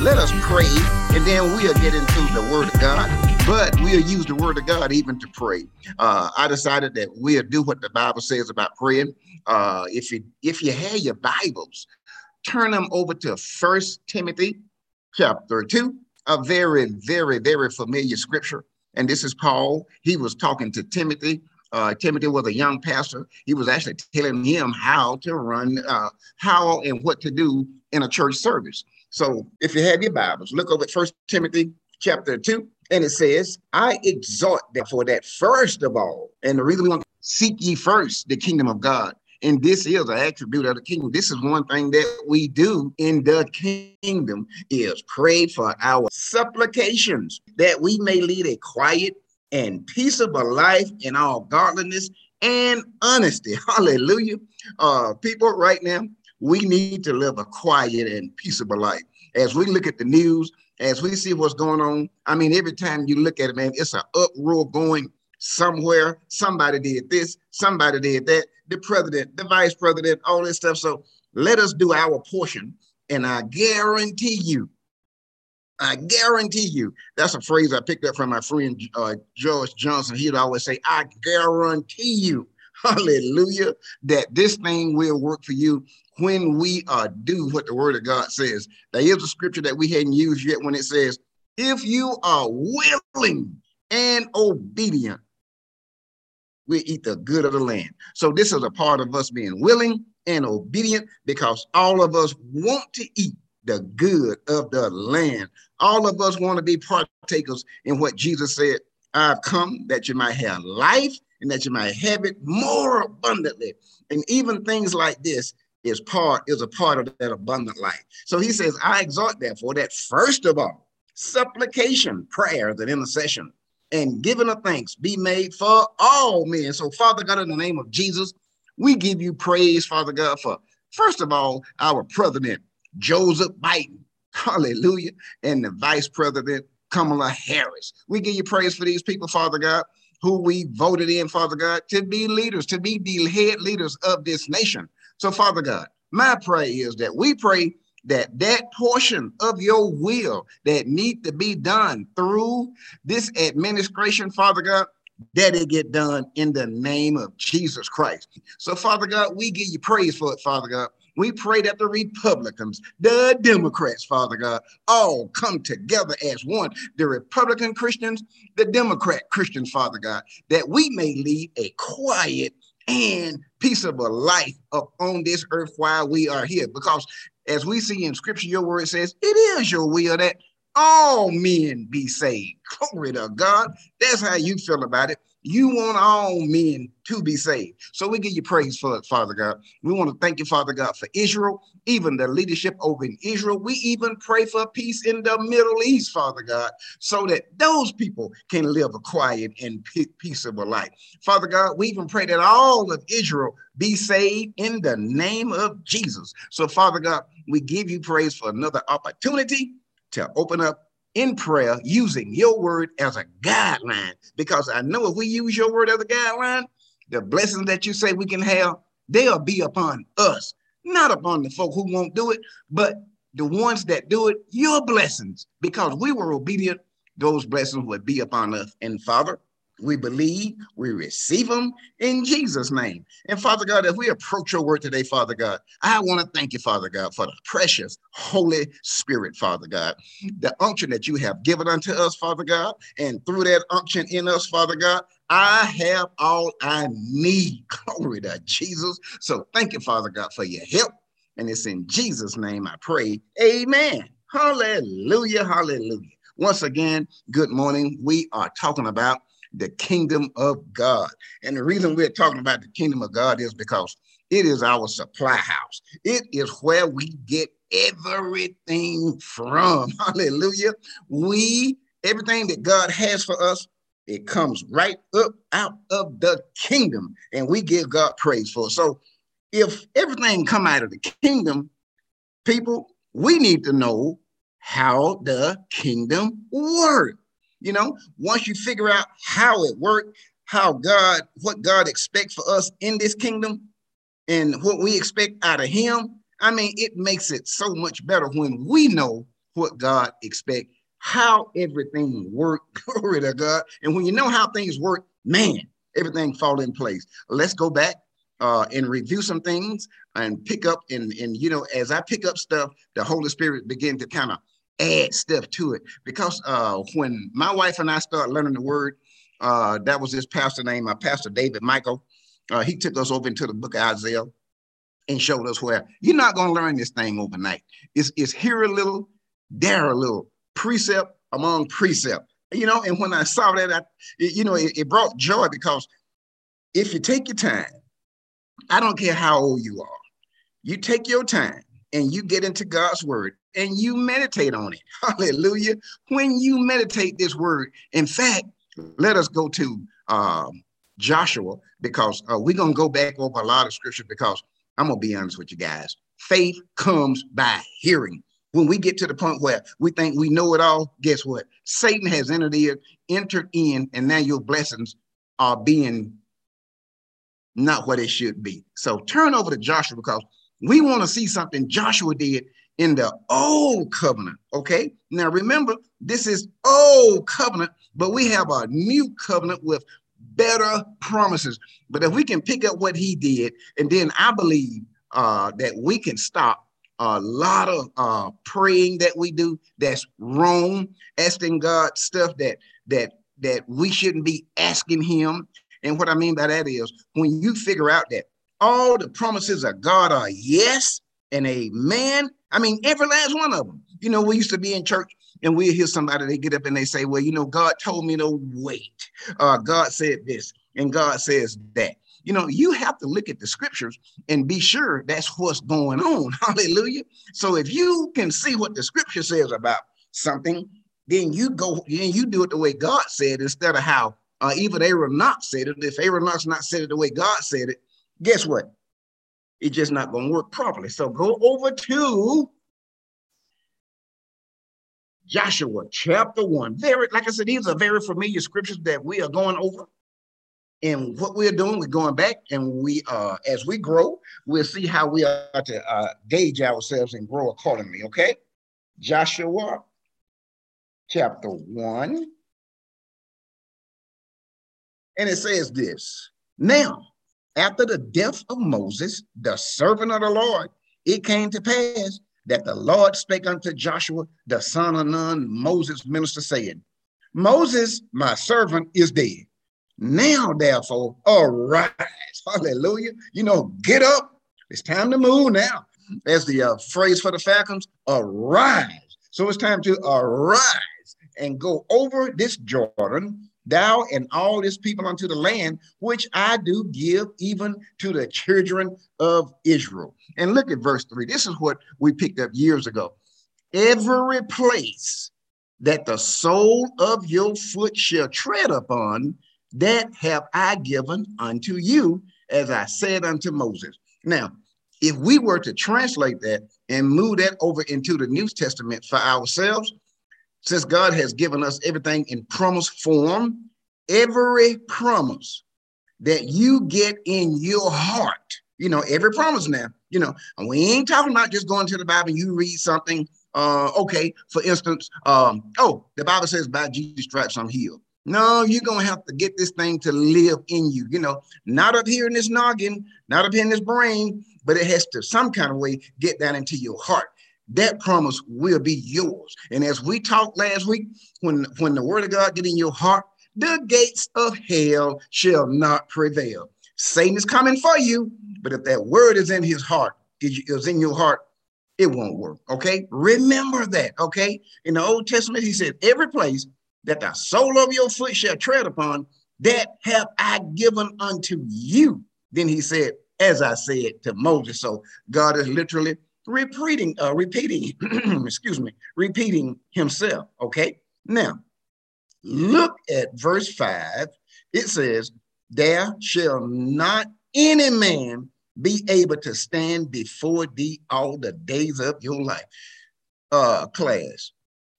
let us pray, and then we'll get into the Word of God. But we'll use the Word of God even to pray. Uh, I decided that we'll do what the Bible says about praying. Uh, if you if you have your Bibles, turn them over to First Timothy chapter two, a very very very familiar scripture. And this is Paul. He was talking to Timothy. Uh, Timothy was a young pastor. He was actually telling him how to run, uh, how and what to do in a church service. So if you have your Bibles, look over at First Timothy chapter 2, and it says, I exhort therefore that first of all, and the reason we want to seek ye first the kingdom of God. And this is an attribute of the kingdom. This is one thing that we do in the kingdom is pray for our supplications that we may lead a quiet and peaceable life in all godliness and honesty. Hallelujah. Uh, people, right now, we need to live a quiet and peaceable life. As we look at the news, as we see what's going on, I mean, every time you look at it, man, it's an uproar going somewhere. Somebody did this, somebody did that, the president, the vice president, all this stuff. So let us do our portion. And I guarantee you, I guarantee you, that's a phrase I picked up from my friend uh, George Johnson. He'd always say, I guarantee you, hallelujah, that this thing will work for you when we uh, do what the word of God says. There is a scripture that we hadn't used yet when it says, if you are willing and obedient, we eat the good of the land. So this is a part of us being willing and obedient because all of us want to eat the good of the land. All of us want to be partakers in what Jesus said, I've come that you might have life and that you might have it more abundantly. And even things like this is part is a part of that abundant life. So he says, I exhort therefore that first of all, supplication, prayers, and intercession, and giving of thanks be made for all men. So, Father God, in the name of Jesus, we give you praise, Father God, for first of all, our president, Joseph Biden. Hallelujah. And the vice president, Kamala Harris. We give you praise for these people, Father God, who we voted in, Father God, to be leaders, to be the head leaders of this nation. So, Father God, my prayer is that we pray that that portion of your will that need to be done through this administration, Father God, that it get done in the name of Jesus Christ. So, Father God, we give you praise for it, Father God. We pray that the Republicans, the Democrats, Father God, all come together as one. The Republican Christians, the Democrat Christians, Father God, that we may lead a quiet and peaceable life upon this earth while we are here. Because as we see in scripture, your word says, it is your will that all men be saved. Glory to God. That's how you feel about it. You want all men to be saved. So we give you praise for it, Father God. We want to thank you, Father God, for Israel, even the leadership over in Israel. We even pray for peace in the Middle East, Father God, so that those people can live a quiet and peaceable life. Father God, we even pray that all of Israel be saved in the name of Jesus. So, Father God, we give you praise for another opportunity to open up in prayer using your word as a guideline. Because I know if we use your word as a guideline, the blessings that you say we can have, they'll be upon us, not upon the folk who won't do it, but the ones that do it, your blessings, because we were obedient, those blessings would be upon us. And Father, we believe, we receive them in Jesus' name. And Father God, as we approach your word today, Father God, I want to thank you, Father God, for the precious Holy Spirit, Father God, the unction that you have given unto us, Father God, and through that unction in us, Father God, I have all I need. Glory to Jesus. So thank you, Father God, for your help. And it's in Jesus' name I pray. Amen. Hallelujah. Hallelujah. Once again, good morning. We are talking about the kingdom of God. And the reason we're talking about the kingdom of God is because it is our supply house. It is where we get everything from. Hallelujah. We, everything that God has for us, it comes right up out of the kingdom. And we give God praise for it. So if everything come out of the kingdom, people, we need to know how the kingdom works. You know, once you figure out how it worked, how God, what God expects for us in this kingdom, and what we expect out of Him, I mean, it makes it so much better when we know what God expects, how everything works. Glory to God. And when you know how things work, man, everything fall in place. Let's go back uh, and review some things and pick up and and you know as I pick up stuff, the Holy Spirit begin to kind of add stuff to it because uh, when my wife and I started learning the word, uh, that was this pastor name, my pastor David Michael. Uh, he took us over into the book of Isaiah and showed us where you're not going to learn this thing overnight. It's, it's here a little, there a little, precept among precept. You know, and when I saw that, I, you know, it, it brought joy because if you take your time, I don't care how old you are, you take your time and you get into God's word and you meditate on it. Hallelujah. When you meditate this word, in fact, let us go to um, Joshua because uh, we're going to go back over a lot of scripture because I'm going to be honest with you guys. Faith comes by hearing. When we get to the point where we think we know it all, guess what? Satan has entered in, entered in, and now your blessings are being not what it should be. So turn over to Joshua because we want to see something Joshua did in the old covenant. Okay. Now remember, this is old covenant, but we have a new covenant with better promises. But if we can pick up what he did, and then I believe uh, that we can stop a lot of uh, praying that we do that's wrong, asking God stuff that that that we shouldn't be asking Him. And what I mean by that is when you figure out that all the promises of God are yes and amen. I mean, every last one of them. You know, we used to be in church and we hear somebody, they get up and they say, Well, you know, God told me to wait. Uh, God said this and God says that. You know, you have to look at the scriptures and be sure that's what's going on. Hallelujah. So if you can see what the scripture says about something, then you go and you do it the way God said instead of how uh, even Aaron not said it. If Aaron not said it the way God said it, guess what? It's just not going to work properly. So go over to Joshua chapter one. Very, like I said, these are very familiar scriptures that we are going over. And what we're doing, we're going back and we, uh, as we grow, we'll see how we are to uh, gauge ourselves and grow accordingly. Okay. Joshua chapter one. And it says this Now, after the death of Moses, the servant of the Lord, it came to pass that the Lord spake unto Joshua, the son of Nun, Moses' minister, saying, Moses, my servant, is dead. Now, therefore, arise. Hallelujah. You know, get up. It's time to move now. As the uh, phrase for the Falcons, arise. So it's time to arise and go over this Jordan thou and all this people unto the land which I do give even to the children of Israel. And look at verse three. This is what we picked up years ago. Every place that the sole of your foot shall tread upon, that have I given unto you, as I said unto Moses. Now, if we were to translate that and move that over into the New Testament for ourselves, since God has given us everything in promise form, every promise that you get in your heart, you know, every promise now, you know, and we ain't talking about just going to the Bible and you read something. Uh, okay, for instance, um, oh, the Bible says by Jesus' stripes I'm healed. No, you're gonna have to get this thing to live in you, you know, not up here in this noggin, not up here in this brain, but it has to some kind of way get down into your heart that promise will be yours. And as we talked last week, when, when the word of God get in your heart, the gates of hell shall not prevail. Satan is coming for you, but if that word is in his heart, is in your heart, it won't work. Okay. Remember that. Okay. In the Old Testament, he said, every place that the sole of your foot shall tread upon, that have I given unto you. Then he said, as I said to Moses. So God is literally repeating, uh, repeating, excuse me, repeating himself. Okay. Now, look at verse five. It says, There shall not any man be able to stand before thee all the days of your life. Uh, class,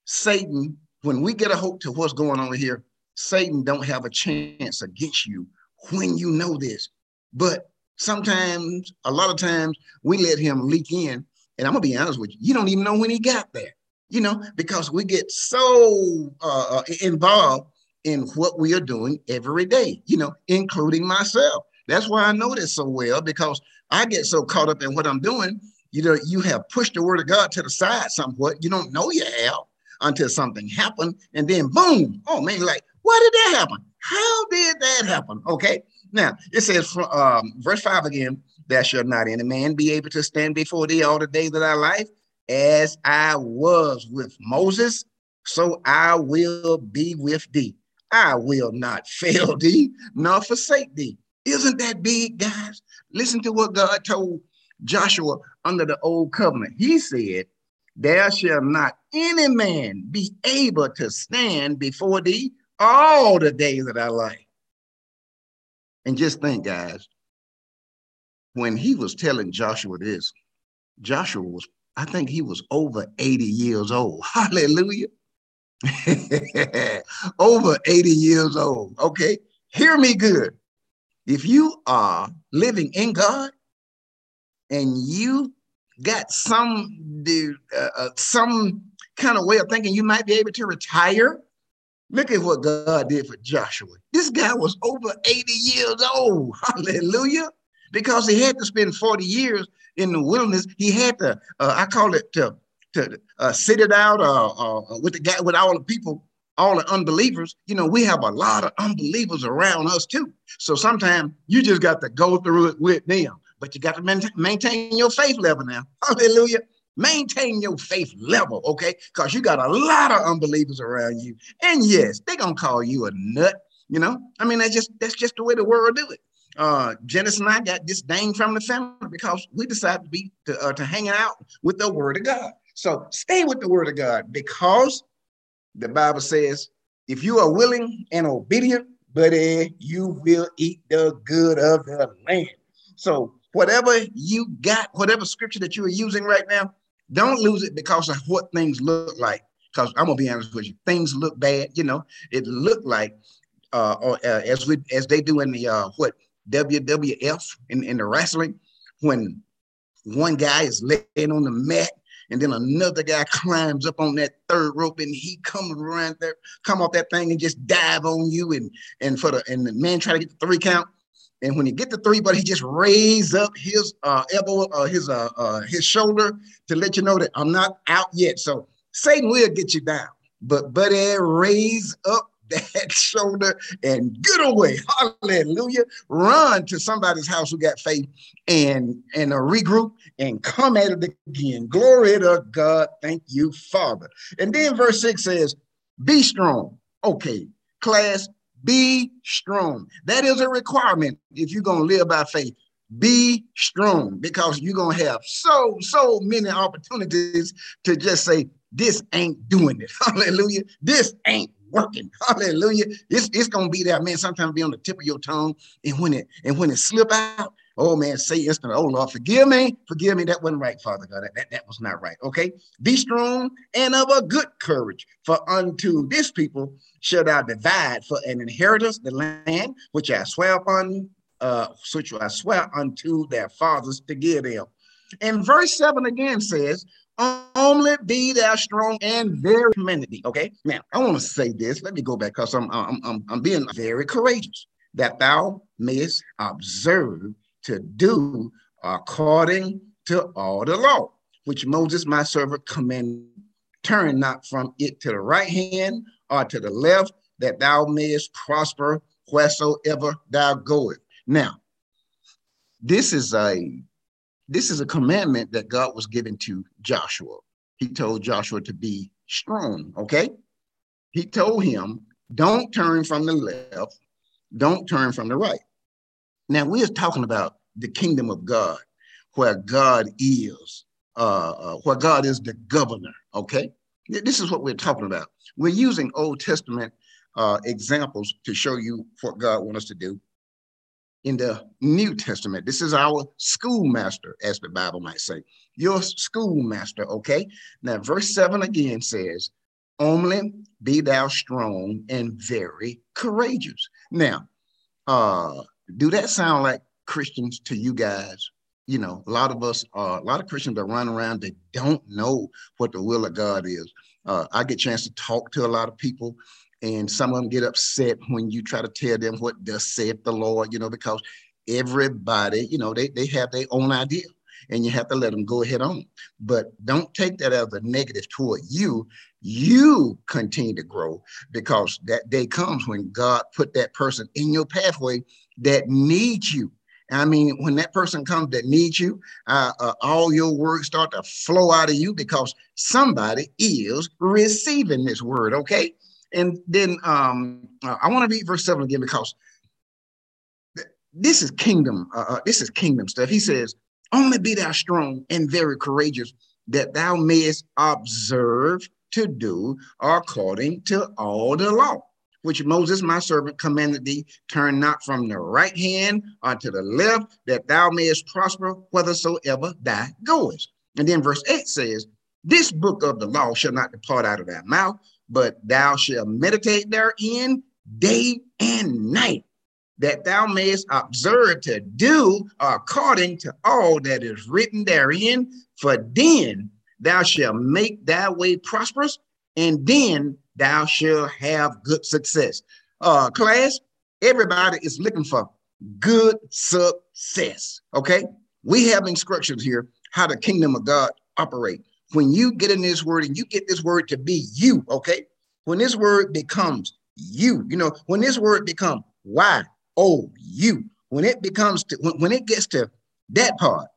Satan, when we get a hope to what's going on here, Satan don't have a chance against you when you know this. But sometimes, a lot of times, we let him leak in and I'm gonna be honest with you, you don't even know when he got there. you know, because we get so uh, uh, involved in what we are doing every day, you know, including myself. That's why I know this so well because I get so caught up in what I'm doing. You know, you have pushed the word of God to the side somewhat. You don't know you have until something happened, and then boom, oh man, like, why did that happen? How did that happen? Okay. Now it says, um, verse five again, there shall not any man be able to stand before thee all the days of thy life. As I was with Moses, so I will be with thee. I will not fail thee nor forsake thee. Isn't that big, guys? Listen to what God told Joshua under the old covenant. He said, There shall not any man be able to stand before thee all the days of thy life. And just think, guys, when he was telling Joshua this, Joshua was, I think he was over 80 years old. Hallelujah. over 80 years old. Okay. Hear me good. If you are living in God and you got some uh, uh, some kind of way of thinking you might be able to retire, look at what God did for Joshua. This guy was over 80 years old. Hallelujah. Because he had to spend 40 years in the wilderness. He had to, uh, I call it to, to uh, sit it out uh, uh, with the guy, with all the people all the unbelievers, you know, we have a lot of unbelievers around us too. So sometimes you just got to go through it with them, but you got to maintain your faith level now. Hallelujah. Maintain your faith level, okay? Because you got a lot of unbelievers around you. And yes, they're gonna call you a nut, you know. I mean, that's just that's just the way the world do it. Uh Janice and I got disdain from the family because we decided to be to, uh, to hang out with the word of God. So stay with the word of God because the Bible says, if you are willing and obedient, buddy, you will eat the good of the land. So whatever you got, whatever scripture that you are using right now, don't lose it because of what things look like. Because I'm gonna be honest with you, things look bad. You know, it looked like uh, or, uh, as we as they do in the uh, what WWF in, in the wrestling, when one guy is laying on the mat and then another guy climbs up on that third rope and he comes around there, come off that thing and just dive on you and and for the and the man try to get the three count. And when he get the three, but he just raise up his uh, elbow, uh, his uh, uh, his shoulder to let you know that I'm not out yet. So Satan will get you down, but buddy, raise up that shoulder and get away. Hallelujah. Run to somebody's house who got faith and and a regroup and come at it again. Glory to God. Thank you, Father. And then verse 6 says, Be strong. Okay, class, be strong. That is a requirement if you're going to live by faith. Be strong because you're going to have so, so many opportunities to just say, This ain't doing it. Hallelujah. This ain't working. Hallelujah. It's, it's gonna be there, man. Sometimes be on the tip of your tongue. And when it and when it slip out, oh man, say instant, oh Lord, forgive me, forgive me. That wasn't right, Father God. That, that, that was not right. Okay. Be strong and of a good courage, for unto this people shall thou divide for an inheritance the land which I swear upon, uh, which I swear unto their fathers to give them. And verse 7 again says, only be thou strong and very humanity. Okay. Now I want to say this. Let me go back because I'm, I'm I'm I'm being very courageous that thou mayest observe to do according to all the law, which Moses my servant commanded. Turn not from it to the right hand or to the left, that thou mayest prosper wheresoever thou goest. Now, this is a this is a commandment that God was given to Joshua. He told Joshua to be strong, okay? He told him, don't turn from the left, don't turn from the right. Now, we're talking about the kingdom of God, where God is, uh, uh, where God is the governor, okay? This is what we're talking about. We're using Old Testament uh, examples to show you what God wants us to do in the New Testament. This is our schoolmaster, as the Bible might say. Your schoolmaster, okay? Now, verse 7 again says, Only be thou strong and very courageous. Now, uh, do that sound like Christians to you guys? you know, a lot of us, uh, a lot of Christians are running around, they don't know what the will of God is. Uh, I get a chance to talk to a lot of people, and some of them get upset when you try to tell them what does saith the Lord, you know, because everybody, you know, they, they have their own idea and you have to let them go ahead on. But don't take that as a negative toward you. You continue to grow because that day comes when God put that person in your pathway that needs you. I mean, when that person comes that needs you, uh, uh, all your words start to flow out of you because somebody is receiving this word. Okay. And then um, uh, I want to read verse seven again because this is kingdom. Uh, uh, this is kingdom stuff. He says, "Only be thou strong and very courageous, that thou mayest observe to do according to all the law." which Moses, my servant, commanded thee, turn not from the right hand unto the left, that thou mayest prosper whithersoever thou goest. And then verse 8 says, This book of the law shall not depart out of thy mouth, but thou shalt meditate therein day and night, that thou mayest observe to do according to all that is written therein. For then thou shalt make thy way prosperous, and then thou shalt have good success. Uh, class, everybody is looking for good success. Okay, we have instructions here how the kingdom of God operate. When you get in this word and you get this word to be you, okay, when this word becomes you, you know, when this word becomes why, oh, you, when it becomes to when, when it gets to that part,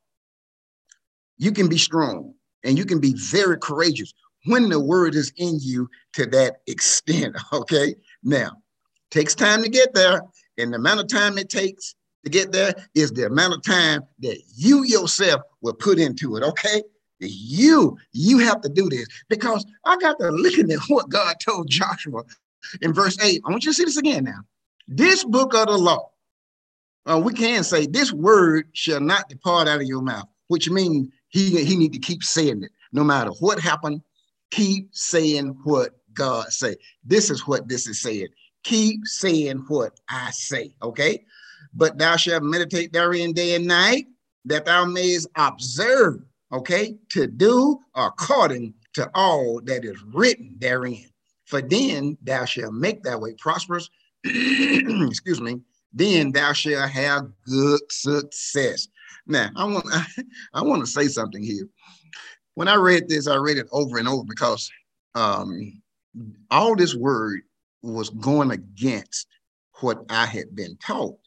you can be strong and you can be very courageous when the word is in you to that extent. Okay. Now, takes time to get there, and the amount of time it takes to get there is the amount of time that you yourself will put into it. Okay. You, you have to do this because I got to looking at what God told Joshua in verse 8. I want you to see this again now. This book of the law, uh, we can say this word shall not depart out of your mouth, which means he, he need to keep saying it no matter what happened, keep saying what God say. This is what this is saying. Keep saying what I say, okay? But thou shalt meditate therein day and night, that thou mayest observe, okay, to do according to all that is written therein. For then thou shalt make thy way prosperous, excuse me, then thou shalt have good success. Now, I want I, want to say something here when I read this, I read it over and over because um, all this word was going against what I had been taught.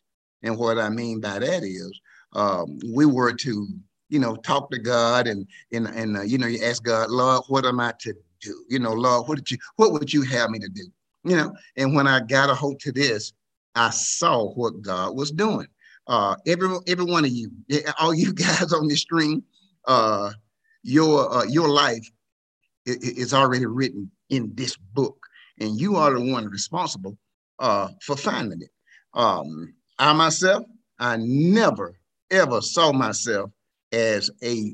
And what I mean by that is um, we were to, you know, talk to God and and and uh, you know, you ask God, Lord, what am I to do? You know, Lord, what did you what would you have me to do? You know, and when I got a hold to this, I saw what God was doing. Uh, every every one of you, all you guys on this stream, uh, your uh, your life is already written in this book, and you are the one responsible uh, for finding it. Um, I myself, I never ever saw myself as a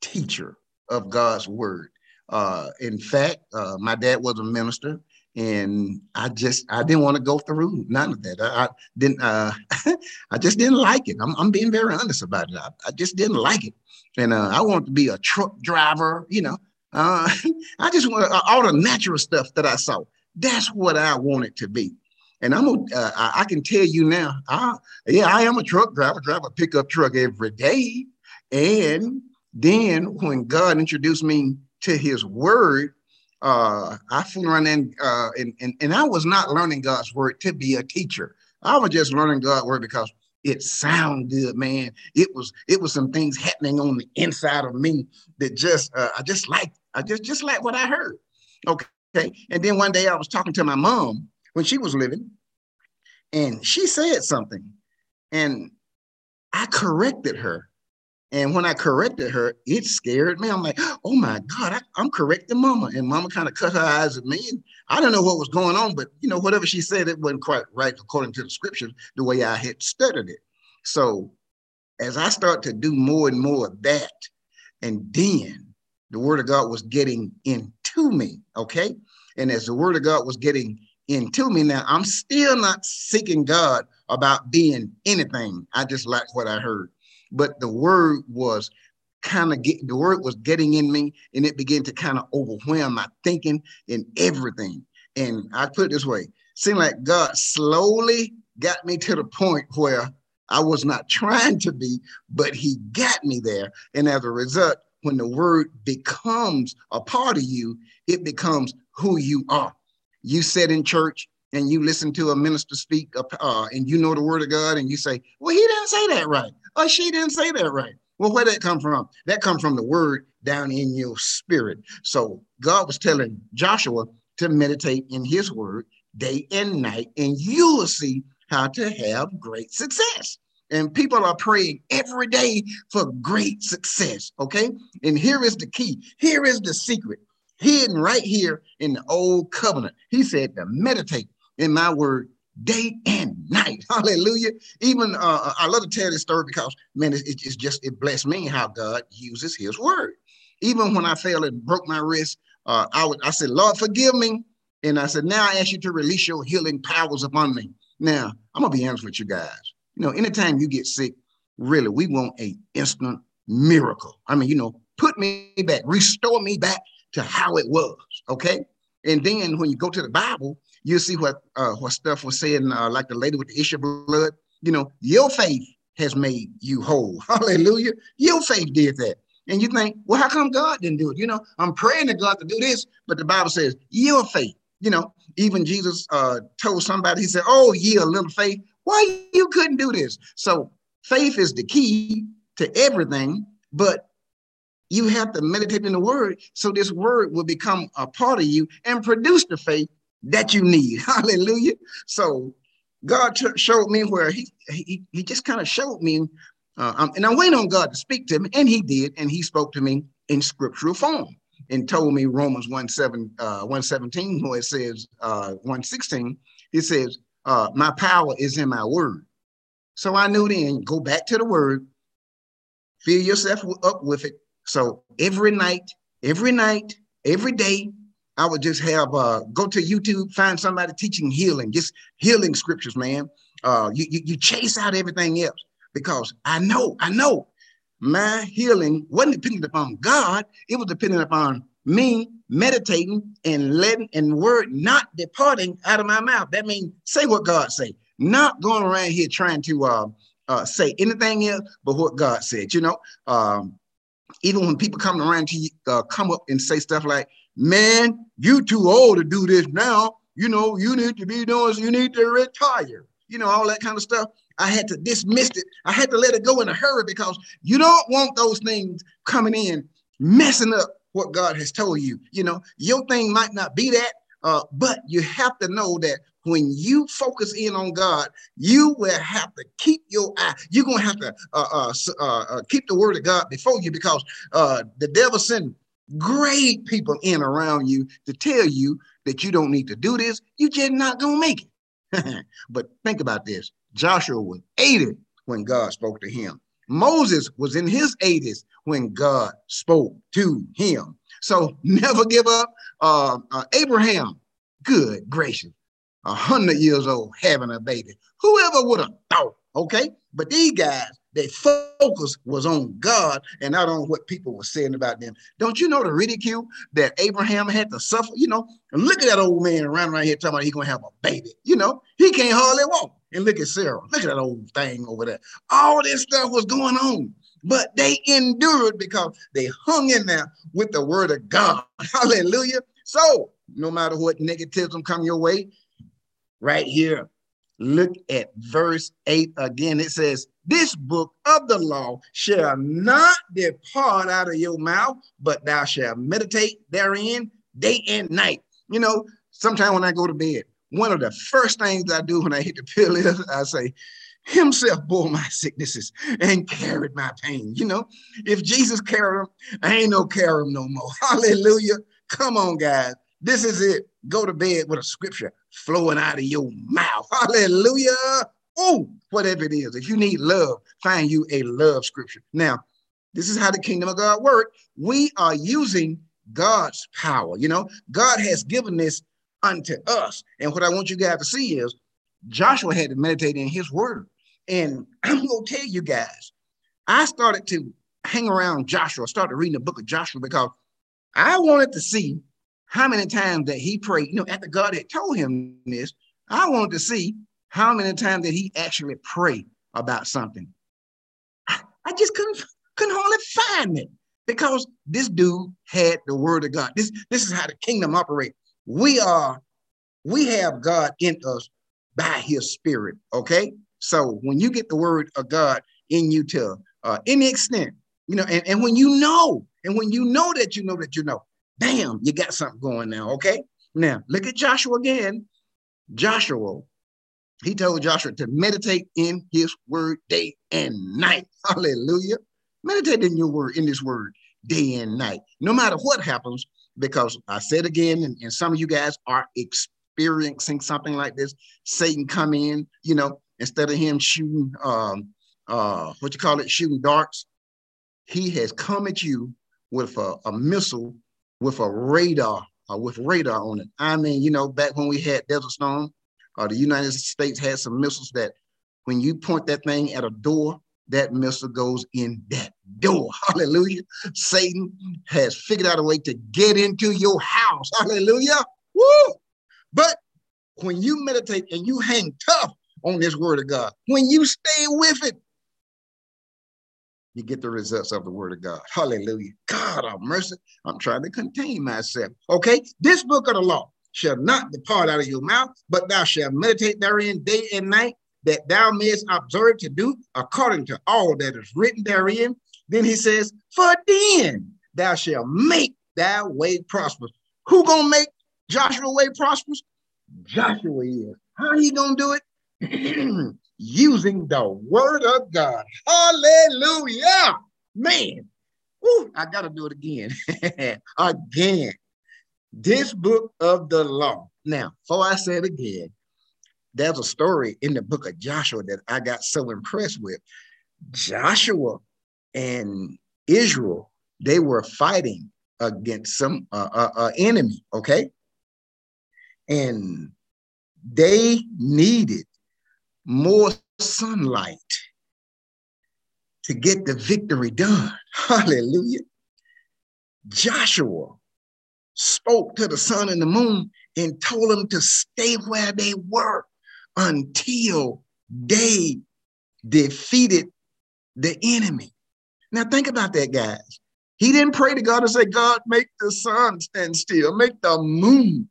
teacher of God's word. Uh, in fact, uh, my dad was a minister, and I just I didn't want to go through none of that. I, I didn't. Uh, I just didn't like it. I'm, I'm being very honest about it. I, I just didn't like it and uh, I want to be a truck driver. You know, uh, I just want uh, all the natural stuff that I saw. That's what I want it to be. And I'm a, uh, I can tell you now, I, yeah, I am a truck driver, drive a pickup truck every day. And then when God introduced me to His Word, uh, I fool around and, uh, and and and I was not learning God's Word to be a teacher. I was just learning God's Word because it sounded good, man. It was it was some things happening on the inside of me that just uh, I just like I just just like what I heard. Okay. And then one day I was talking to my mom when she was living, and she said something, and I corrected her. And when I corrected her, it scared me. I'm like, oh my God, I, am correcting mama. And mama kind of cut her eyes at me. And I don't know what was going on, but you know, whatever she said, it wasn't quite right according to the scriptures, the way I had studied it. So as I start to do more and more of that, and then the word of God was getting into me, okay? And as the word of God was getting into me now, I'm still not seeking God about being anything. I just like what I heard. but the word was kind of get the word was getting in me and it began to kind of overwhelm my thinking and everything. And I put it this way, seemed like God slowly got me to the point where I was not trying to be, but he got me there. And as a result, when the word becomes a part of you, it becomes who you are. You sit in church and you listen to a minister speak uh, and you know the word of God and you say, well, he didn't say that right. Or she didn't say that right. Well, where did that come from? That come from the word down in your spirit. So God was telling Joshua to meditate in his word day and night, and you will see how to have great success. And people are praying every day for great success. Okay. And here is the key. Here is the secret hidden right here in the old covenant. He said to meditate in my word day and night. Hallelujah. Even uh, I love to tell this story because, man, it, it's just, it blessed me how God uses his word. Even when I fell and broke my wrist, uh, I, would, I said, Lord, forgive me. And I said, now I ask you to release your healing powers upon me. Now, I'm going to be honest with you guys. You know, anytime you get sick, really, we want a instant miracle. I mean, you know, put me back, restore me back to how it was. Okay. And then when you go to the Bible, you see what uh, what stuff was saying, uh, like the lady with the issue of blood. You know, your faith has made you whole. Hallelujah. Your faith did that. And you think, well, how come God didn't do it? You know, I'm praying to God to do this, but the Bible says your faith. You know, even Jesus uh, told somebody, he said, "Oh, ye a little faith, why you couldn't do this?" So faith is the key to everything, but you have to meditate in the word so this word will become a part of you and produce the faith that you need. Hallelujah. So God showed me where he he, he just kind of showed me, uh, um, and I waiting on God to speak to me, and he did, and he spoke to me in scriptural form and told me Romans 1 7, uh, 117, where it says uh, 116, it says, uh, My power is in my word. So I knew then, go back to the word, fill yourself up with it. So every night, every night, every day, I would just have uh, go to YouTube, find somebody teaching healing, just healing scriptures, man. Uh, you, you, you chase out everything else because I know, I know my healing wasn't dependent upon God, it was dependent upon me meditating and letting and word not departing out of my mouth. That means say what God say, not going around here trying to uh, uh, say anything else but what God said. You know, um, even when people come around to you, uh, come up and say stuff like, man, you too old to do this now. You know, you need to be doing, you need to retire. You know, all that kind of stuff. I had to dismiss it. I had to let it go in a hurry because you don't want those things coming in, messing up what God has told you. You know, your thing might not be that, uh, but you have to know that when you focus in on God, you will have to keep your eye. You're gonna have to uh, uh, uh, uh keep the word of God before you because uh, the devil sent great people in around you to tell you that you don't need to do this. You're just not gonna make it. but think about this: Joshua was 80 when God spoke to him. Moses was in his 80s when God spoke to him. So never give up. Uh, Abraham, good gracious, a hundred years old having a baby. Whoever would have thought? Okay, but these guys their focus was on God and not on what people were saying about them. Don't you know the ridicule that Abraham had to suffer? You know, and look at that old man around right here talking about he's gonna have a baby. You know, he can't hardly walk. And look at Sarah. Look at that old thing over there. All this stuff was going on, but they endured because they hung in there with the word of God. Hallelujah. So no matter what negativism come your way, right here, look at verse 8 again. It says, this book of the law shall not depart out of your mouth, but thou shalt meditate therein day and night. You know, sometimes when I go to bed, one of the first things I do when I hit the pill is I say, Himself bore my sicknesses and carried my pain. You know, if Jesus carried them, I ain't no carry them no more. Hallelujah. Come on, guys. This is it. Go to bed with a scripture flowing out of your mouth. Hallelujah. Oh, whatever it is. If you need love, find you a love scripture. Now, this is how the kingdom of God works. We are using God's power. You know, God has given this unto us. And what I want you guys to see is Joshua had to meditate in his word. And I'm going to tell you guys, I started to hang around Joshua, started reading the book of Joshua because I wanted to see how many times that he prayed. You know, after God had told him this, I wanted to see how many times that he actually prayed about something. I just couldn't couldn't hardly find it because this dude had the word of God. This this is how the kingdom operates. We are we have God in us by His Spirit. Okay, so when you get the word of God in you to uh, any extent, you know, and, and when you know, and when you know that you know that you know, bam, you got something going now. Okay, now look at Joshua again. Joshua he told Joshua to meditate in his word day and night. Hallelujah. Meditate in your word, in this word, day and night. No matter what happens, because I said again, and, and some of you guys are experiencing something like this. Satan come in, you know, instead of him shooting um uh what you call it, shooting darts, he has come at you with a, a missile with a radar, uh, with radar on it. I mean, you know, back when we had Desert Storm, uh, the United States had some missiles that when you point that thing at a door, that missile goes in that door. Hallelujah. Satan has figured out a way to get into your house. Hallelujah. Woo! But when you meditate and you hang tough on this word of God, when you stay with it, you get the results of the word of God. Hallelujah. God of mercy. I'm trying to contain myself. Okay. This book of the law shall not depart out of your mouth, but thou shalt meditate therein day and night, that thou mayest observe to do according to all that is written therein. Then he says, For then thou shalt make thy way prosperous. Who gonna make Joshua way prosperous? Joshua is. How he gonna do it? Using the word of God. Hallelujah. Man, Woo, I gotta do it again. again this book of the law. Now, before I say it again, there's a story in the book of Joshua that I got so impressed with. Joshua and Israel, they were fighting against some uh, uh, uh, enemy, okay? And they needed more sunlight to get the victory done. Hallelujah. Joshua spoke to the sun and the moon and told them to stay where they were until they defeated the enemy. Now, think about that, guys. He didn't pray to God and say, God, make the sun stand still, make the moon.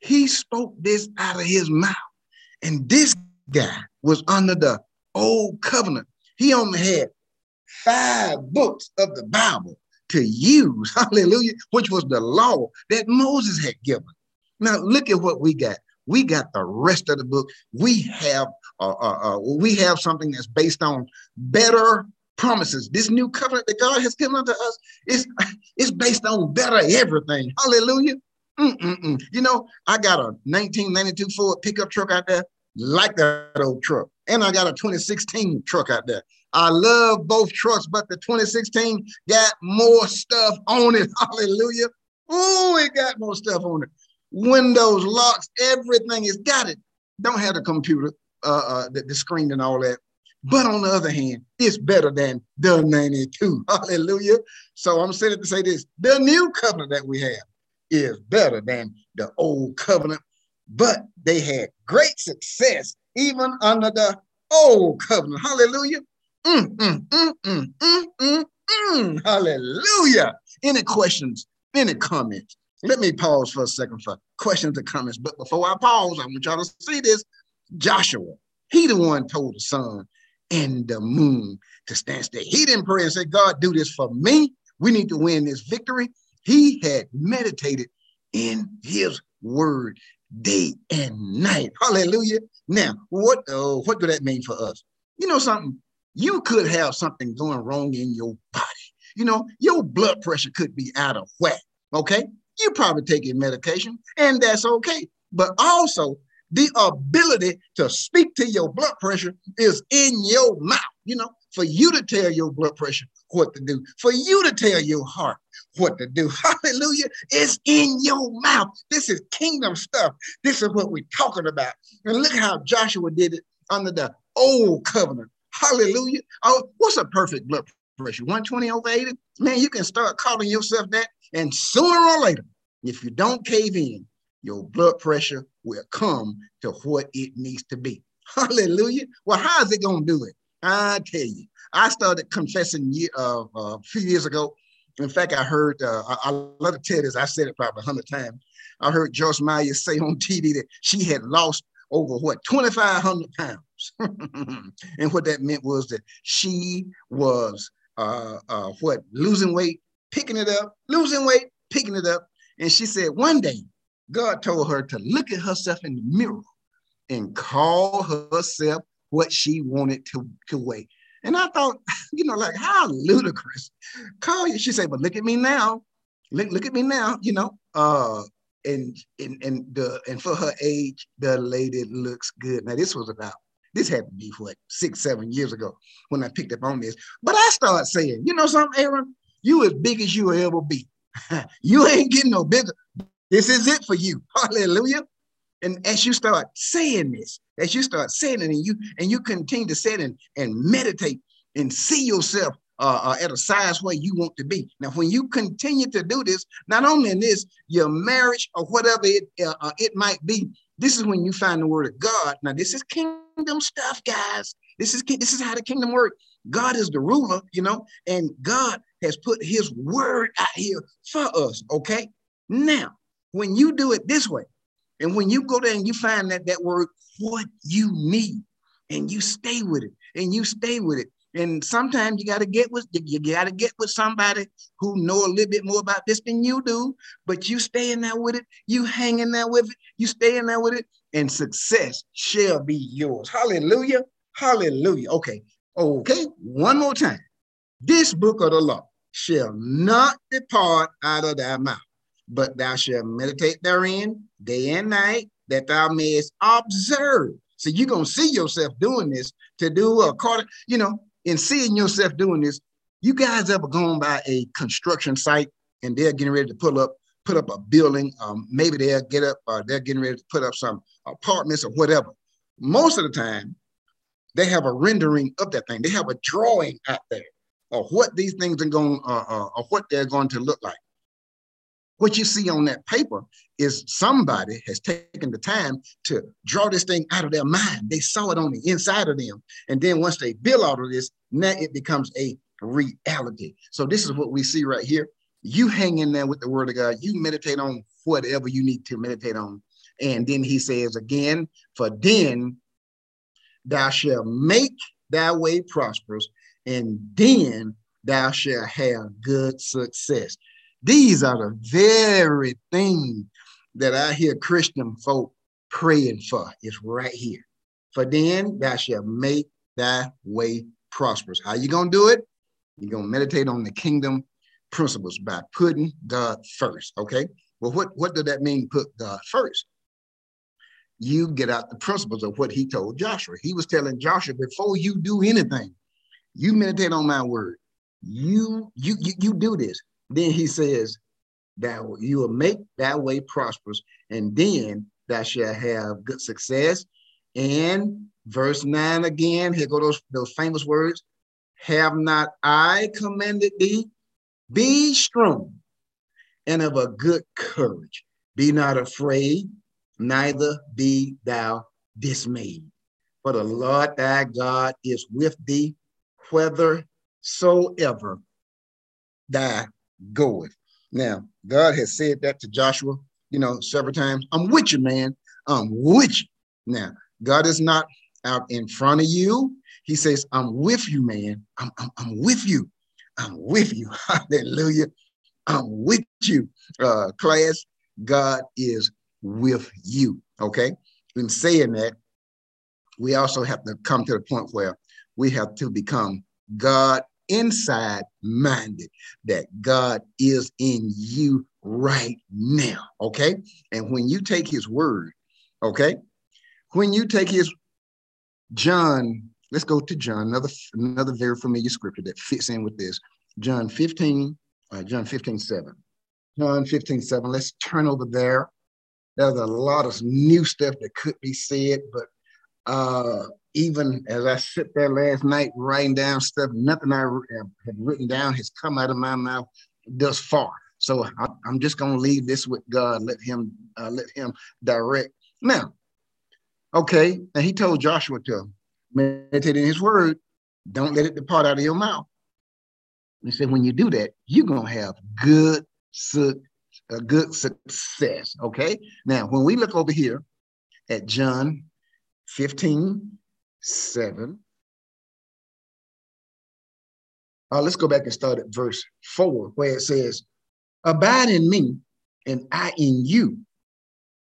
He spoke this out of his mouth. And this guy was under the old covenant. He only had five books of the Bible to use, hallelujah, which was the law that Moses had given. Now, look at what we got. We got the rest of the book. We have uh, uh, uh, we have something that's based on better promises. This new covenant that God has given unto us is is based on better everything. Hallelujah. Mm-mm-mm. You know, I got a 1992 Ford pickup truck out there, like that old truck, and I got a 2016 truck out there. I love both trucks, but the 2016 got more stuff on it. Hallelujah. Oh, it got more stuff on it. Windows, locks, everything has got it. Don't have the computer, uh, uh, the, the screen and all that. But on the other hand, it's better than the 92. Hallelujah. So I'm saying to say this the new covenant that we have is better than the old covenant, but they had great success even under the old covenant. Hallelujah. Mm, mm, mm, mm, mm, mm. Hallelujah. Any questions? Any comments? Let me pause for a second for questions and comments. But before I pause, I want y'all to see this. Joshua, he the one told the sun and the moon to stand still. He didn't pray and say, God, do this for me. We need to win this victory. He had meditated in his word day and night. Hallelujah. Now, what, uh, what do that mean for us? You know something? you could have something going wrong in your body. You know, your blood pressure could be out of whack. Okay. You probably taking medication, and that's okay. But also, the ability to speak to your blood pressure is in your mouth. You know, for you to tell your blood pressure what to do, for you to tell your heart what to do. Hallelujah. It's in your mouth. This is kingdom stuff. This is what we're talking about. And look how Joshua did it under the old covenant. Hallelujah. Oh, what's a perfect blood pressure? 120 over 80? Man, you can start calling yourself that. And sooner or later, if you don't cave in, your blood pressure will come to what it needs to be. Hallelujah. Well, how is it going to do it? I tell you, I started confessing uh, uh, a few years ago. In fact, I heard, uh, I, I love to tell this, I said it probably a hundred times. I heard Joyce Meyer say on TV that she had lost over what, 2,500 pounds. and what that meant was that she was uh, uh, what, losing weight, picking it up, losing weight, picking it up. And she said one day, God told her to look at herself in the mirror and call herself what she wanted to, to weigh. And I thought, you know, like how ludicrous. Call you. She said, but look at me now. Look, look at me now, you know. Uh and and and the and for her age, the lady looks good. Now, this was about this had to be what six, seven years ago when I picked up on this. But I started saying, you know something, Aaron, you as big as you ever be. you ain't getting no bigger. This is it for you. Hallelujah. And as you start saying this, as you start saying it, and you and you continue to say it and, and meditate and see yourself uh, uh, at a size where you want to be. Now, when you continue to do this, not only in this, your marriage or whatever it uh, uh it might be, this is when you find the word of God. Now, this is kingdom stuff, guys. This is this is how the kingdom works. God is the ruler, you know, and God has put His word out here for us. Okay. Now, when you do it this way, and when you go there and you find that that word, what you need, and you stay with it, and you stay with it. And sometimes you got to get with you got to get with somebody who know a little bit more about this than you do. But you stay in there with it, you hang in there with it, you stay in there with it, and success shall be yours. Hallelujah, hallelujah. Okay, okay. One more time. This book of the law shall not depart out of thy mouth, but thou shalt meditate therein day and night, that thou mayest observe. So you're gonna see yourself doing this to do according, you know, in seeing yourself doing this. You guys ever gone by a construction site and they're getting ready to put up put up a building? Um, maybe they'll get up, or they're getting ready to put up some apartments or whatever. Most of the time, they have a rendering of that thing. They have a drawing out there of what these things are going, uh, uh, or what they're going to look like. What you see on that paper is somebody has taken the time to draw this thing out of their mind. They saw it on the inside of them. And then once they build out of this, now it becomes a reality. So this is what we see right here. You hang in there with the word of God. You meditate on whatever you need to meditate on. And then he says again, for then thou shalt make thy way prosperous, and then thou shalt have good success. These are the very things that I hear Christian folk praying for. It's right here. For then thou shalt make thy way prosperous. How you gonna do it? You're gonna meditate on the kingdom principles by putting God first. Okay. Well, what, what does that mean? Put God first. You get out the principles of what he told Joshua. He was telling Joshua, before you do anything, you meditate on my word. You you you, you do this. Then he says that you will make that way prosperous, and then that shall have good success. And verse 9 again, here go those, those famous words. Have not I commanded thee? Be strong and of a good courage. Be not afraid, neither be thou dismayed. For the Lord thy God is with thee, whithersoever thou goeth. Now, God has said that to Joshua, you know, several times. I'm with you, man. I'm with you. Now, God is not out in front of you. He says, I'm with you, man. I'm, I'm, I'm with you. I'm with you. Hallelujah. I'm with you, uh, class. God is with you. Okay. In saying that, we also have to come to the point where we have to become God inside minded that God is in you right now. Okay. And when you take his word, okay, when you take his John, let's go to John, another another very familiar scripture that fits in with this. John 15, uh, John 15, 7. John 15, 7. Let's turn over there. There's a lot of new stuff that could be said, but uh, even as I sit there last night writing down stuff, nothing I had written down has come out of my mouth thus far. So I, am just going to leave this with God. Let Him uh, let Him direct. Now, okay. Now He told Joshua to meditate in His Word. Don't let it depart out of your mouth. He said, when you do that, you're gonna have good, su- a good success. Okay. Now, when we look over here at John 15, 7. Uh, let's go back and start at verse 4, where it says, Abide in me, and I in you,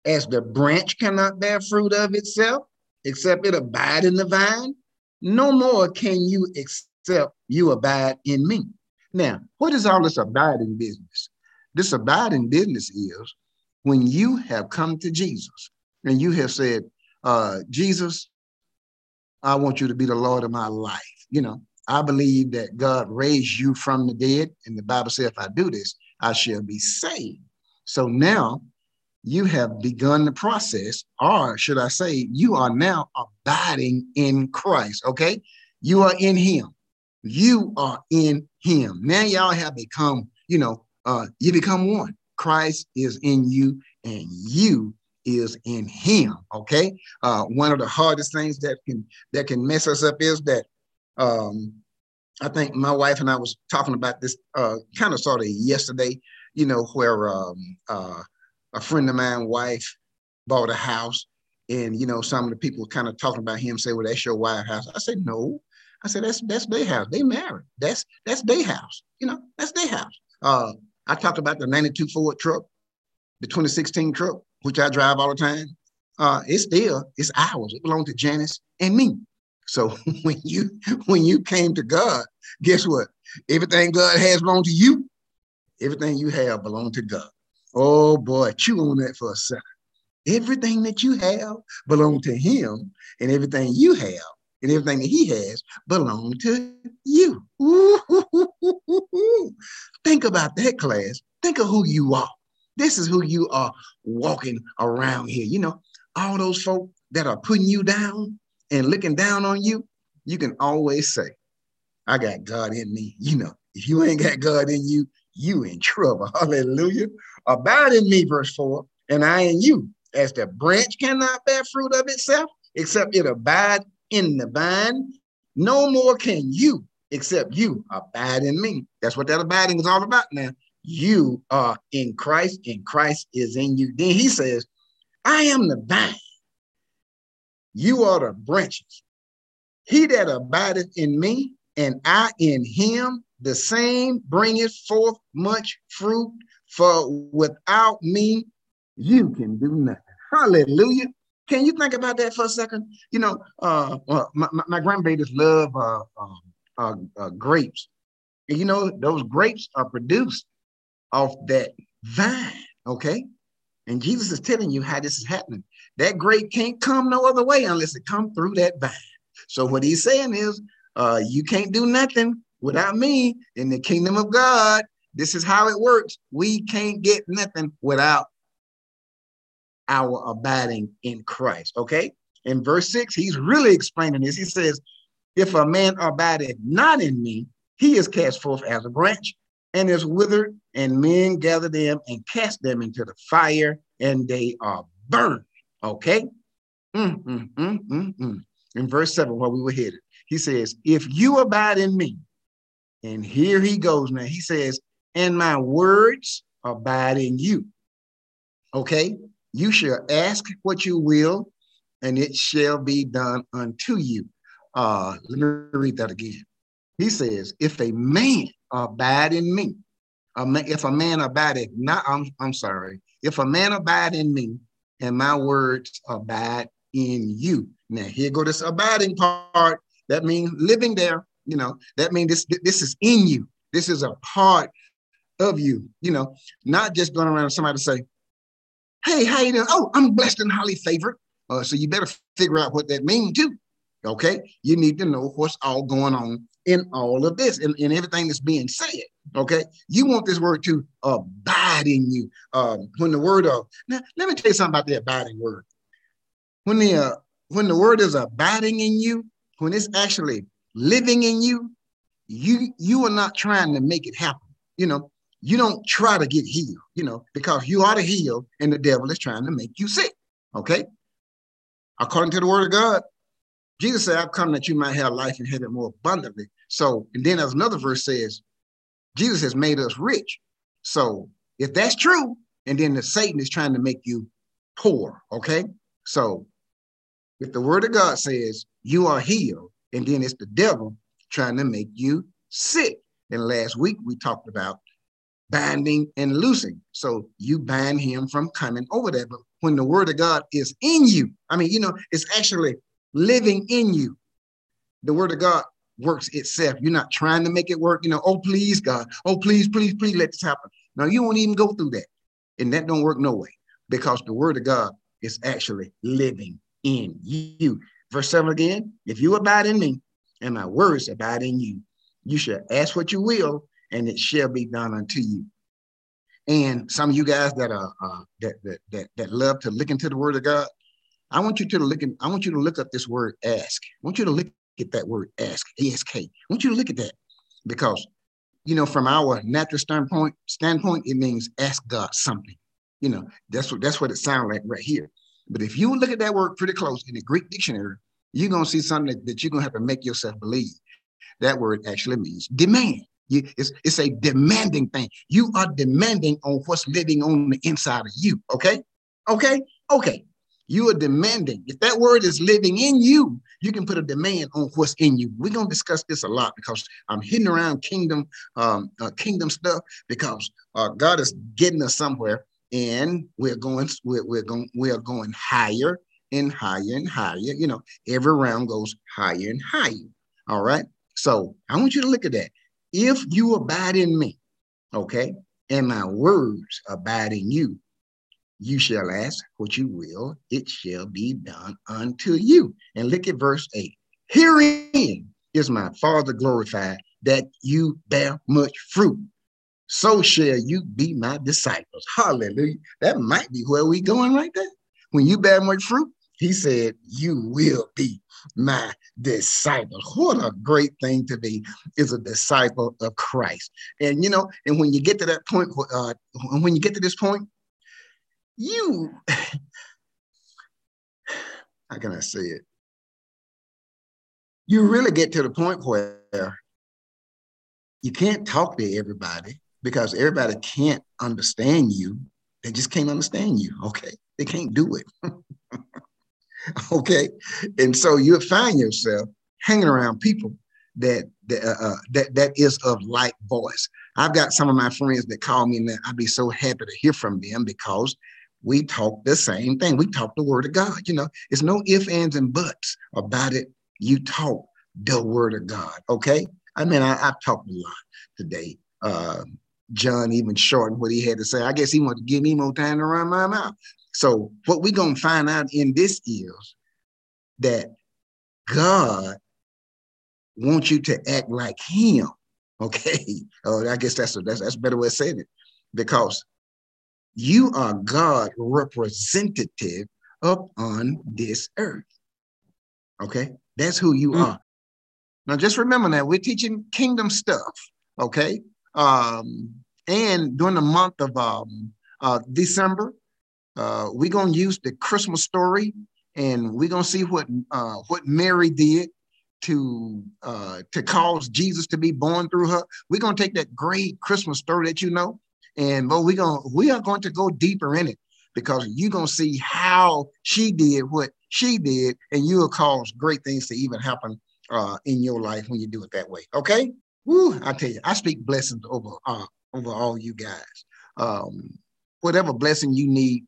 as the branch cannot bear fruit of itself, except it abide in the vine, no more can you except you abide in me. Now, what is all this abiding business? This abiding business is when you have come to Jesus and you have said, uh, Jesus, I want you to be the Lord of my life. You know, I believe that God raised you from the dead. And the Bible says, if I do this, I shall be saved. So now you have begun the process, or should I say, you are now abiding in Christ. Okay. You are in Him. You are in Him. Now y'all have become, you know, uh, you become one. Christ is in you, and you is in him okay? Uh, one of the hardest things that can that can mess us up is that um, i think my wife and i was talking about this uh, kind of sort of yesterday you know where um, uh, a friend of mine wife bought a house and you know some of the people kind of talking about him say well that's your wife house. I said no. I said that's that's their house. They married. That's that's their house. You know that's their house. Uh, i talked about the 92 ford truck the 2016 truck which I drive all the time, uh, it's still it's ours. It belongs to Janice and me. So when you when you came to God, guess what? Everything God has belonged to you. Everything you have belonged to God. Oh boy, chew on that for a second. Everything that you have belong to Him, and everything you have and everything that He has belong to you. Think about that, class. Think of who you are. This is who you are walking around here. You know, all those folk that are putting you down and looking down on you, you can always say, I got God in me. You know, if you ain't got God in you, you in trouble. Hallelujah. Abide in me, verse 4, and I in you. As the branch cannot bear fruit of itself, except it abide in the vine, no more can you, except you abide in me. That's what that abiding is all about now you are in Christ and Christ is in you. Then he says, I am the vine. You are the branches. He that abideth in me and I in him, the same bringeth forth much fruit. For without me, you can do nothing. Hallelujah. Can you think about that for a second? You know, uh, uh my, my, grandbabies love uh, um, uh, uh, grapes. You know, those grapes are produced off that vine, okay? And Jesus is telling you how this is happening. That grape can't come no other way unless it come through that vine. So what he's saying is, uh, you can't do nothing without me in the kingdom of God. This is how it works. We can't get nothing without our abiding in Christ. Okay. In verse six, he's really explaining this. He says, If a man abideth not in me, he is cast forth as a branch and is withered, and men gather them and cast them into the fire, and they are burned. Okay? Mm, mm, mm, mm, mm. In verse 7, where we were headed, he says, If you abide in me, and here he goes now, he says, And my words abide in you. Okay? You shall ask what you will, and it shall be done unto you. Uh, let me read that again. He says, If a man abide in me. if a man abide not, I'm, I'm sorry. If a man abide in me and my words abide in you. Now here go this abiding part. That means living there. You know, that means this, this is in you. This is a part of you, you know, not just going around somebody to say, Hey, how you doing? Oh, I'm blessed and highly favored. Uh, so you better figure out what that means too. Okay. You need to know what's all going on in all of this and in, in everything that's being said. Okay. You want this word to abide in you. Um, when the word of now, let me tell you something about the abiding word. When the uh, when the word is abiding in you, when it's actually living in you, you you are not trying to make it happen. You know, you don't try to get healed, you know, because you are to heal and the devil is trying to make you sick. Okay. According to the word of God, Jesus said, I've come that you might have life and have it more abundantly. So, and then as another verse says, Jesus has made us rich. So if that's true, and then the Satan is trying to make you poor, okay? So if the word of God says you are healed, and then it's the devil trying to make you sick. And last week we talked about binding and loosing. So you bind him from coming over there. But when the word of God is in you, I mean, you know, it's actually living in you. The word of God works itself. You're not trying to make it work, you know, oh, please, God. Oh, please, please, please let this happen. Now you won't even go through that. And that don't work no way because the word of God is actually living in you. Verse 7 again, if you abide in me and my words abide in you, you shall ask what you will, and it shall be done unto you. And some of you guys that are uh, that, that that that love to look into the word of God, I want you to look in, I want you to look up this word ask. I want you to look at that word ask, ASK. I want you to look at that because you know, from our natural standpoint, standpoint, it means ask God something. You know, that's what that's what it sounds like right here. But if you look at that word pretty close in the Greek dictionary, you're gonna see something that, that you're gonna have to make yourself believe. That word actually means demand. You, it's, it's a demanding thing. You are demanding on what's living on the inside of you. Okay. Okay. Okay. You are demanding. If that word is living in you, you can put a demand on what's in you. We're gonna discuss this a lot because I'm hitting around kingdom, um, uh, kingdom stuff because uh, God is getting us somewhere, and we're going, we're, we're going, we are going higher and higher and higher. You know, every round goes higher and higher. All right. So I want you to look at that. If you abide in me, okay, and my words abide in you, you shall ask what you will, it shall be done unto you. And look at verse 8. Herein is my Father glorified, that you bear much fruit. So shall you be my disciples. Hallelujah. That might be where we going right there. When you bear much fruit, he said, You will be my disciple. What a great thing to be is a disciple of Christ. And you know, and when you get to that point, uh, when you get to this point, you how can I say it? You really get to the point where you can't talk to everybody because everybody can't understand you. They just can't understand you. Okay. They can't do it. okay. And so you'll find yourself hanging around people that that, uh, uh, that that is of like voice. I've got some of my friends that call me and I'd be so happy to hear from them because we talk the same thing. We talk the word of God. You know, it's no ifs, ands, and buts about it. You talk the word of God. Okay. I mean, I, have talked a lot today. Uh, John even shortened what he had to say. I guess he wanted to give me more time to run my mouth. So what we're gonna find out in this is that God wants you to act like him. Okay. Oh, I guess that's a, that's that's a better way of saying it. Because you are God representative up on this earth. Okay, that's who you mm. are. Now, just remember that we're teaching kingdom stuff. Okay, um, and during the month of um, uh, December, uh, we're gonna use the Christmas story, and we're gonna see what uh, what Mary did to uh, to cause Jesus to be born through her. We're gonna take that great Christmas story that you know, and but we're going we are going to go deeper in it because you're gonna see how she did what she did, and you'll cause great things to even happen uh, in your life when you do it that way. Okay. Woo, I tell you, I speak blessings over uh, over all you guys. Um, whatever blessing you need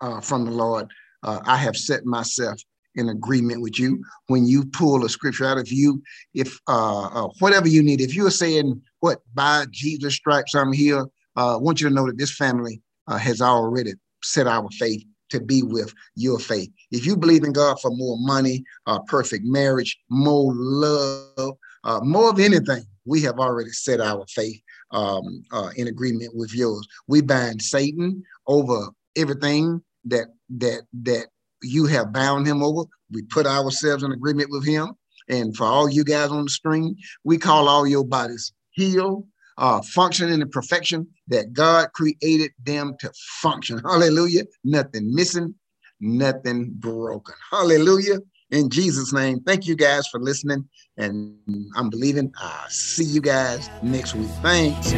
uh, from the Lord, uh, I have set myself in agreement with you. When you pull a scripture out of you, if uh, uh, whatever you need, if you're saying what by Jesus stripes I'm here, I want you to know that this family uh, has already set our faith to be with your faith. If you believe in God for more money, uh, perfect marriage, more love, uh, more of anything, we have already set our faith um, uh, in agreement with yours. We bind Satan over everything that that that you have bound him over. We put ourselves in agreement with him. And for all you guys on the screen, we call all your bodies healed, uh, function in the perfection that God created them to function. Hallelujah. Nothing missing, nothing broken. Hallelujah. In Jesus' name, thank you guys for listening. And I'm believing I'll see you guys next week. Thanks.